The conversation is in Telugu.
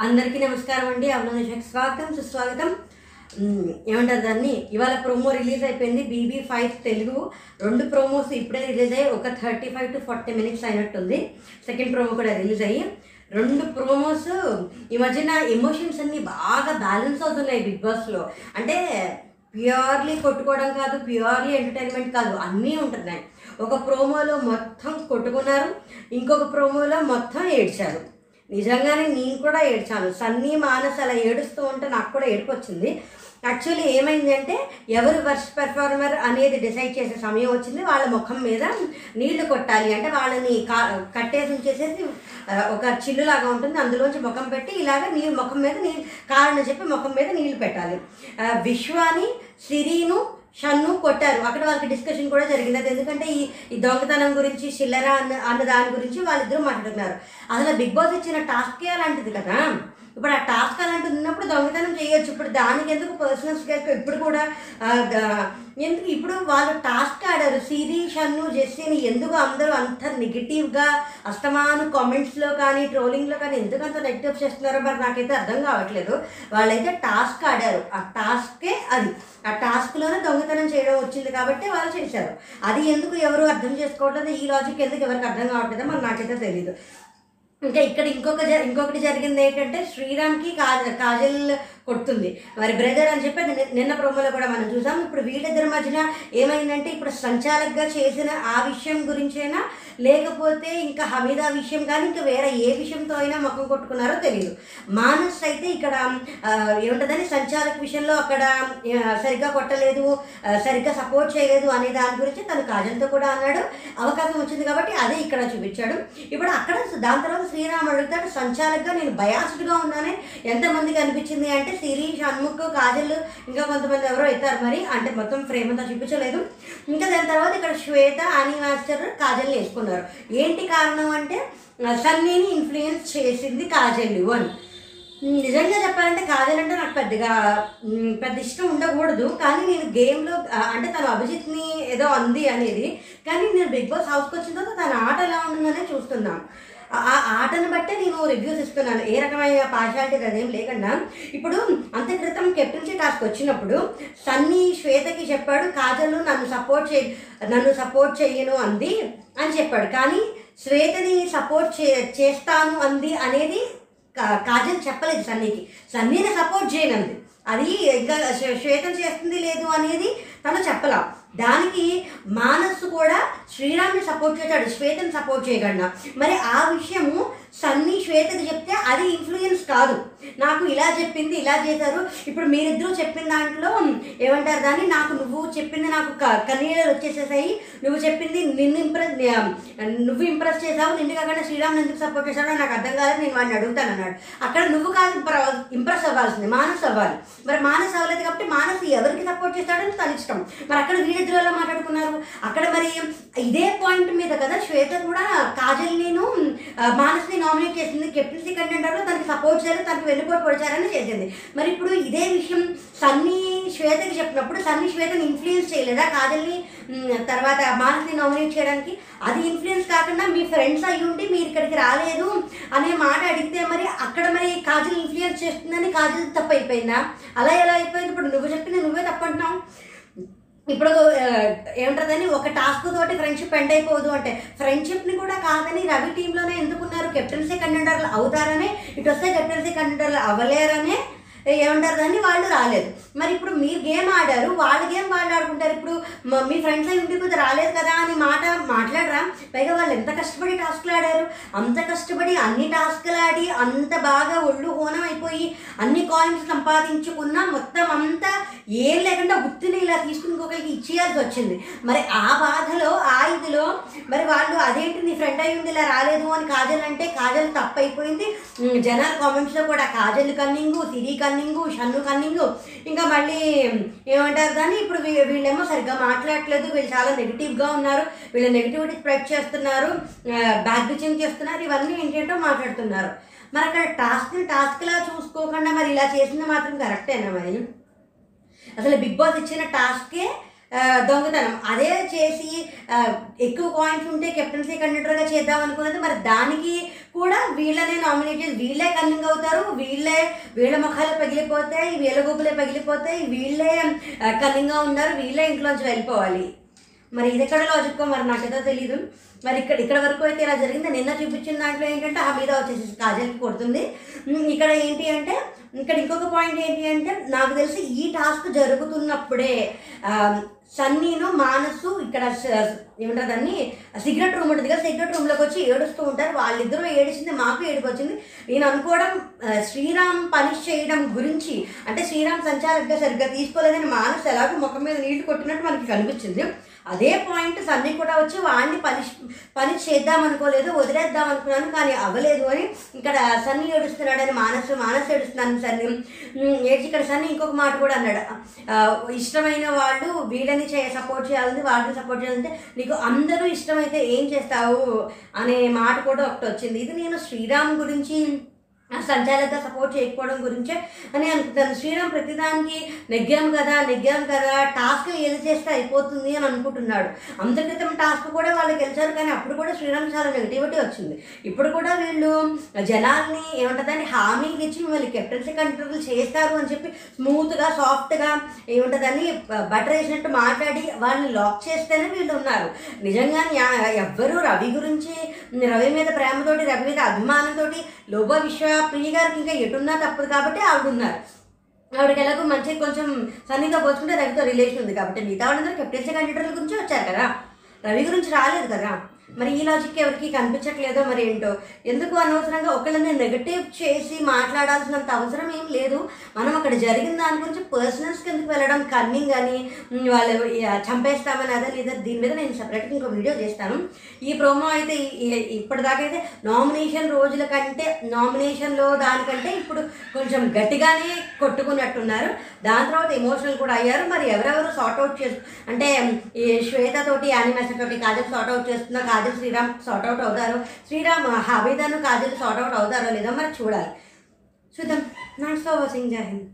అందరికీ నమస్కారం అండి. అభినందనకి స్వాగతం సుస్వాగతం. ఏమంటారు దాన్ని? ఇవాళ ప్రోమో రిలీజ్ అయిపోయింది బీబీ ఫైవ్ తెలుగు. రెండు ప్రోమోస్ ఇప్పుడే రిలీజ్ అయ్యి ఒక thirty five to forty minutes అయినట్టుంది. సెకండ్ ప్రోమో కూడా రిలీజ్ అయ్యి రెండు ప్రోమోస్. ఈ మధ్యన ఎమోషన్స్ అన్నీ బాగా బ్యాలెన్స్ అవుతున్నాయి బిగ్ బాస్లో. అంటే ప్యూర్లీ కొట్టుకోవడం కాదు ప్యూర్లీ ఎంటర్టైన్మెంట్ కాదు అన్నీ ఉంటున్నాయి. ఒక ప్రోమోలో మొత్తం కొట్టుకున్నారు. ఇంకొక ప్రోమోలో మొత్తం ఏడ్చారు. నిజంగానే నేను కూడా ఏడ్చాను. సన్నీ మానస్ అలా ఏడుస్తూ ఉంటే నాకు కూడా ఏడుపు యాక్చువల్లీ ఏమైందంటే ఎవరు వర్స్ట్ పెర్ఫార్మర్ అనేది డిసైడ్ చేసే సమయం వచ్చింది. వాళ్ళ ముఖం మీద నీళ్ళు కొట్టాలి అంటే వాళ్ళని కా కట్టేసి ఉంచేసేసి ఒక చిల్లులాగా ఉంటుంది. అందులోంచి ముఖం పెట్టి ఇలాగ నీళ్ళు ముఖం మీద నీళ్ళు కారణం చెప్పి ముఖం మీద నీళ్ళు పెట్టాలి. విశ్వాని సిరీను షన్ను కొట్టారు. అక్కడ వాళ్ళకి డిస్కషన్ కూడా జరిగింది అది ఎందుకంటే ఈ ఈ దొంగతనం గురించి చిల్లర అన్న అన్న దాని గురించి వాళ్ళిద్దరూ మాట్లాడుతున్నారు అసలు బిగ్ బాస్ ఇచ్చిన టాస్కే అలాంటిది కదా? ఇప్పుడు ఆ టాస్క్ అలాంటిది ఉన్నప్పుడు దొంగతనం చేయొచ్చు. ఇప్పుడు దానికి ఎందుకు పర్సనల్ స్కేల్ ఇప్పుడు కూడా ఎందుకు ఇప్పుడు వాళ్ళు టాస్క్ ఆడారు? సిరి అన్ను జెస్సీని ఎందుకు అందరూ అంత నెగిటివ్గా అస్తమాను కామెంట్స్లో కానీ ట్రోలింగ్లో కానీ ఎందుకు అంత నెగిటివ్ చేస్తున్నారో మరి నాకైతే అర్థం కావట్లేదు. వాళ్ళైతే టాస్క్ ఆడారు. ఆ టాస్కే అది. ఆ టాస్క్లోనే దొంగతనం చేయడం వచ్చింది కాబట్టి వాళ్ళు చేశారు. అది ఎందుకు ఎవరు అర్థం చేసుకోవట్లేదు? ఈ లాజిక్ ఎందుకు ఎవరికి అర్థం కావట్లేదో మరి నాకైతే తెలియదు ఇంకా ఇక్కడ ఇంకొక జ- ఇంకొకటి జరిగింది ఏంటంటే శ్రీరామ్కి కాజల్ కాజల్ కొడుతుంది. మరి బ్రదర్ అని చెప్పి నిన్న ప్రోమోలో కూడా మనం చూసాం. ఇప్పుడు వీళ్ళిద్దరి మధ్యన ఏమైందంటే ఇప్పుడు సంచాలకుగా చేసిన ఆ విషయం గురించైనా లేకపోతే ఇంకా హమీదా విషయం కానీ ఇంకా వేరే ఏ విషయంతో అయినా ముఖం కొట్టుకున్నారో తెలియదు మానస్ అయితే ఇక్కడ ఆ, ఏముంటుందని విషయంలో అక్కడ సరిగ్గా కొట్టలేదు సరిగ్గా సపోర్ట్ చేయలేదు అనే దాని గురించి తను కాజల్తో కూడా అన్నాడు. అవకాశం వచ్చింది కాబట్టి అదే ఇక్కడ చూపించాడు. ఇప్పుడు అక్కడ దాని తర్వాత శ్రీరామ్ అడుగుతాడు సంచాలకుగా నేను బయాస్డ్గా ఉన్నానే? ఎంతమందికి అనిపించింది? అంటే సిరి షణ్ముఖ్ కాజల్ ఇంకా కొంతమంది ఎవరో అవుతారు మరి. అంటే మొత్తం ఫ్రేమ్ అంతా చూపించలేదు. ఇంకా దాని తర్వాత ఇక్కడ శ్వేత అని మాస్టర్ కాజల్ని వేసుకున్నారు ఏంటి కారణం అంటే సన్నీని ఇన్ఫ్లుయెన్స్ చేసింది కాజల్ అని. నిజంగా చెప్పాలంటే కాజల్ అంటే నాకు పెద్దగా పెద్ద ఇష్టం ఉండకూడదు. కానీ నేను గేమ్లో అంటే తను అభిజిత్ని ఏదో అంది అనేది. కానీ నేను బిగ్ బాస్ హౌస్కి వచ్చిన తర్వాత తన ఆట ఎలా ఉంటుందనే చూస్తున్నాను. ఆ ఆటను బట్టే నేను రివ్యూస్ ఇస్తున్నాను. ఏ రకమైన పార్షాలిటీ అదేం లేకుండా. ఇప్పుడు అంత క్రితం కెప్టెన్సీ టాస్క్ వచ్చినప్పుడు సన్నీ శ్వేతకి చెప్పాడు కాజల్ నన్ను సపోర్ట్ చే నన్ను సపోర్ట్ చేయను అంది అని చెప్పాడు. కానీ శ్వేతని సపోర్ట్ చే చేస్తాను అంది అనేది కా- కాజల్ చెప్పలేదు సన్నీకి. సన్నీని సపోర్ట్ చేయనంది. అది ఇంకా శ్వేతం చేస్తుంది లేదు అనేది తను చెప్పలా. దానికి మానస్సు కూడా శ్రీరామ్ని సపోర్ట్ చేశాడు శ్వేతని సపోర్ట్ చేయగలనా మరి ఆ విషయము సన్నీ శ్వేతకి చెప్తే అది ఇన్ఫ్లుయెన్స్ కాదు. నాకు ఇలా చెప్పింది ఇలా చేశారు. ఇప్పుడు మీరిద్దరూ చెప్పిన దాంట్లో ఏమంటారు దాన్ని? నాకు నువ్వు చెప్పింది నాకు క- కన్నీళ్ళు వచ్చేసేసాయి. నువ్వు చెప్పింది నిన్ను ఇంప్రెస్ నువ్వు ఇంప్రెస్ చేసావు నిన్ను కాకుండా శ్రీరామ్ ఎందుకు సపోర్ట్ చేశాడో నాకు అర్థం కాలేదు. నేను వాడిని అడుగుతాను అన్నాడు. అక్కడ నువ్వు కాదు ఇంప్రెస్ అవ్వాల్సింది మానస్ అవ్వాలి. మరి మానస్ అవ్వలేదు కాబట్టి మానస్ ఎవరికి సపోర్ట్ చేస్తాడని తన ఇష్టం. మరి అక్కడ వీళ్ళిద్దరు ఎలా మాట్లాడుకున్నారు? అక్కడ మరి ఇదే పాయింట్ మీద కదా శ్వేత కూడా కాజల్ నేను మానస్ని నామినేట్ చేసింది. కెప్టెన్సీ అంటారు తనకి సపోర్ట్ చేయాలి తనకి వెన్నుపోటు పొడిచారని చేసింది. మరి ఇప్పుడు ఇదే విషయం సన్నీ శ్వేతకి చెప్పినప్పుడు సన్నీ శ్వేతని ఇన్ఫ్లుయెన్స్ చేయలేదా కాజల్ని? తర్వాత మానస్ని నామినేట్ చేయడానికి? అది ఇన్ఫ్లుయెన్స్ కాకుండా మీ ఫ్రెండ్స్ అయ్యి ఉండి మీరు ఇక్కడికి రాలేదు అనే మాట అడిగితే మరి అక్కడ మరి కాజల్ ఇన్ఫ్లుయెన్స్ చేస్తుందని కాజల్ తప్పు అయిపోయిందా? అలా ఎలా అయిపోయింది? ఇప్పుడు నువ్వు చెప్పింది నువ్వే తప్పు అంటున్నావు. ఇప్పుడు ఏముంటుందని ఒక టాస్క్ తోటి ఫ్రెండ్షిప్ ఎండ్ అయిపోదు అంటే. ఫ్రెండ్షిప్ని కూడా కాదని రవి టీంలోనే ఎందుకున్నారు? కెప్టెన్సీ కంటెండర్లు అవుతారనే ఇటు వస్తే కెప్టెన్సీ కంటెండర్లు అవ్వలేరనే ఏమంటారు దాన్ని? వాళ్ళు రాలేదు. మరి ఇప్పుడు మీరు గేమ్ ఆడారు వాళ్ళ గేమ్ వాళ్ళు ఆడుకుంటారు ఇప్పుడు మీ ఫ్రెండ్స్ అయి ఉండిపోతే రాలేదు కదా అని మాట మాట్లాడరా? పైగా వాళ్ళు ఎంత కష్టపడి టాస్క్లు ఆడారు? అంత కష్టపడి అన్ని టాస్క్లు ఆడి అంత బాగా ఒళ్ళు హోనం అయిపోయి అన్ని కాయిన్స్ సంపాదించుకున్న మొత్తం అంతా ఏం లేకుండా గుర్తుని ఇలా తీసుకుని ఇంకొకరికి ఇచ్చేయాల్సి వచ్చింది. మరి ఆ బాధలో ఆ ఇదిలో మరి వాళ్ళు అదేంటి నీ ఫ్రెండ్ అయి ఇలా రాలేదు అని కాజల్ అంటే కాజల్ తప్పు అయిపోయింది జనాల కామెంట్స్లో కూడా Kajal cunning Siri cunning Shannu cunning ఇంకా మళ్ళీ ఏమంటారు కానీ ఇప్పుడు వీళ్ళేమో సరిగ్గా మాట్లాడట్లేదు. వీళ్ళు చాలా నెగిటివ్గా ఉన్నారు. వీళ్ళు నెగిటివిటీ స్ప్రెడ్ చేస్తున్నారు. బ్యాక్ బిచింగ్ చేస్తున్నారు. ఇవన్నీ ఏంటంటో మాట్లాడుతున్నారు. మరి అక్కడ టాస్క్ని టాస్క్లా చూసుకోకుండా మరి ఇలా చేసింది మాత్రం కరెక్టేనా మరి? అసలు బిగ్ బాస్ ఇచ్చిన టాస్కే దొంగతనం. అదే చేసి ఎక్కువ కాయిన్స్ ఉంటే కెప్టెన్సీ కండక్టర్గా చేద్దాం అనుకున్నది. మరి దానికి కూడా వీళ్ళనే నామినేట్ చేసి వీళ్ళే కన్నింగ్ అవుతారు. వీళ్ళే వీళ్ళ ముఖాలు పగిలిపోతాయి వీళ్ళ గుబ్బులే పగిలిపోతాయి. వీళ్ళే కన్నింగ్గా ఉన్నారు. వీళ్ళే ఇంట్లోంచి వెళ్ళిపోవాలి. మరి ఇది ఎక్కడ లాజిక్కో మరి నాకేదో తెలియదు మరి ఇక్కడ ఇక్కడ వరకు అయితే ఇలా జరిగింది. నిన్న చూపించిన దాంట్లో ఏంటంటే ఆ మీద వచ్చేసి కాజల్కి కొడుతుంది. ఇక్కడ ఏంటి అంటే ఇక్కడ ఇంకొక పాయింట్ ఏంటి అంటే నాకు తెలిసి ఈ టాస్క్ జరుగుతున్నప్పుడే సన్నీను మానసు ఇక్కడ స- ఏమంటారు దాన్ని? సిగరెట్ రూమ్ ఉంటుంది కదా సిగరెట్ రూమ్లోకి వచ్చి ఏడుస్తూ ఉంటారు. వాళ్ళిద్దరూ ఏడిచింది మాకు ఏడుపు వచ్చింది నేను అనుకోవడం శ్రీరామ్ పనిష్ చేయడం గురించి అంటే శ్రీరామ్ సంచాలకుగా సరిగ్గా తీసుకోలేదని మానసు ఎలాగో ముఖం మీద నీళ్ళు కొట్టినట్టు మనకి కనిపించింది. అదే పాయింట్ సన్నీ కూడా వచ్చి వాడిని పని పని చేద్దాం అనుకోలేదు వదిలేద్దాం అనుకున్నాను కానీ అవ్వలేదు అని ఇక్కడ సన్నీ ఏడుస్తున్నాడని మానసు మానసు ఏడుస్తున్నాను సన్ని. ఏడ్చి ఇక్కడ సన్ని ఇంకొక మాట కూడా అన్నాడు. ఇష్టమైన వాళ్ళు వీళ్ళని చే సపోర్ట్ చేయాలని వాళ్ళని సపోర్ట్ చేయాలంటే నీకు అందరూ ఇష్టమైతే ఏం చేస్తావు అనే మాట కూడా ఒకటి వచ్చింది. ఇది నేను శ్రీరామ్ గురించి ఆ సంచాలకుగా సపోర్ట్ చేయకపోవడం గురించే అని అనుకుంటాను. శ్రీరామ్ ప్రతిదానికి నెగ్గాం కదా నెగ్గాం కదా టాస్క్ ఏది చేస్తే అయిపోతుంది అని అనుకుంటున్నాడు. అంత క్రితం టాస్క్ కూడా వాళ్ళు గెలిచారు కానీ అప్పుడు కూడా శ్రీరామ్ చాలా నెగిటివిటీ వచ్చింది. ఇప్పుడు కూడా వీళ్ళు జనాల్ని ఏమంటుందని హామీలు ఇచ్చి మిమ్మల్ని కెప్టెన్సీ కంట్రోల్ చేస్తారు అని చెప్పి స్మూత్గా సాఫ్ట్గా ఏముంటుందని బటర్ వేసినట్టు మాట్లాడి వాళ్ళని లాక్ చేస్తేనే వీళ్ళు ఉన్నారు. నిజంగా ఎవ్వరూ రవి గురించి రవి మీద ప్రేమతోటి రవి మీద అభిమానంతోటి లోబో విశ్వ ప్రియ గారికి ఇంకా ఎటున్నా తప్పదు కాబట్టి ఆవిడ ఉన్నారు ఆవిడకి ఎలాగో మంచిగా కొంచెం సన్నిగా పోల్చుకుంటే రవితో రిలేషన్ ఉంది కాబట్టి మిగతా వాళ్ళందరూ కెప్టెన్సీ కండిడర్ల గురించి వచ్చారు కదా. రవి గురించి రాలేదు కదా. మరి ఈ లాజిక్ ఎవరికి కనిపించట్లేదో మరి ఏంటో? ఎందుకు అనవసరంగా ఒకళ్ళని నెగటివ్ చేసి మాట్లాడాల్సినంత అవసరం ఏం లేదు. మనం అక్కడ జరిగిన దాని గురించి పర్సనల్స్ కిందకి వెళ్ళడం? కన్నింగ్ అని వాళ్ళు చంపేస్తామని అదే లేదా దీని మీద నేను సపరేట్గా ఇంకో వీడియో చేస్తాను. ఈ ప్రోమో అయితే ఇప్పటిదాకా అయితే నామినేషన్ రోజుల కంటే నామినేషన్లో దానికంటే ఇప్పుడు కొంచెం గట్టిగానే కొట్టుకున్నట్టున్నారు. దాని తర్వాత ఎమోషనల్ కూడా అయ్యారు. మరి ఎవరెవరు సార్ట్అవుట్ చేసు అంటే ఈ శ్వేతతోటి యానిమేషన్ తోటి కాజల్ సార్ట్అవుట్ చేస్తున్నా కాజల్ శ్రీరామ్ సార్ట్ అవుట్ అవుతారు శ్రీరామ్ హబీదాను కాజల్ సార్ట్ అవుట్ అవుతారో లేదో మరి చూడాలి చూద్దాం నాట్స్ ఫర్ వాచింగ్ జై హింద్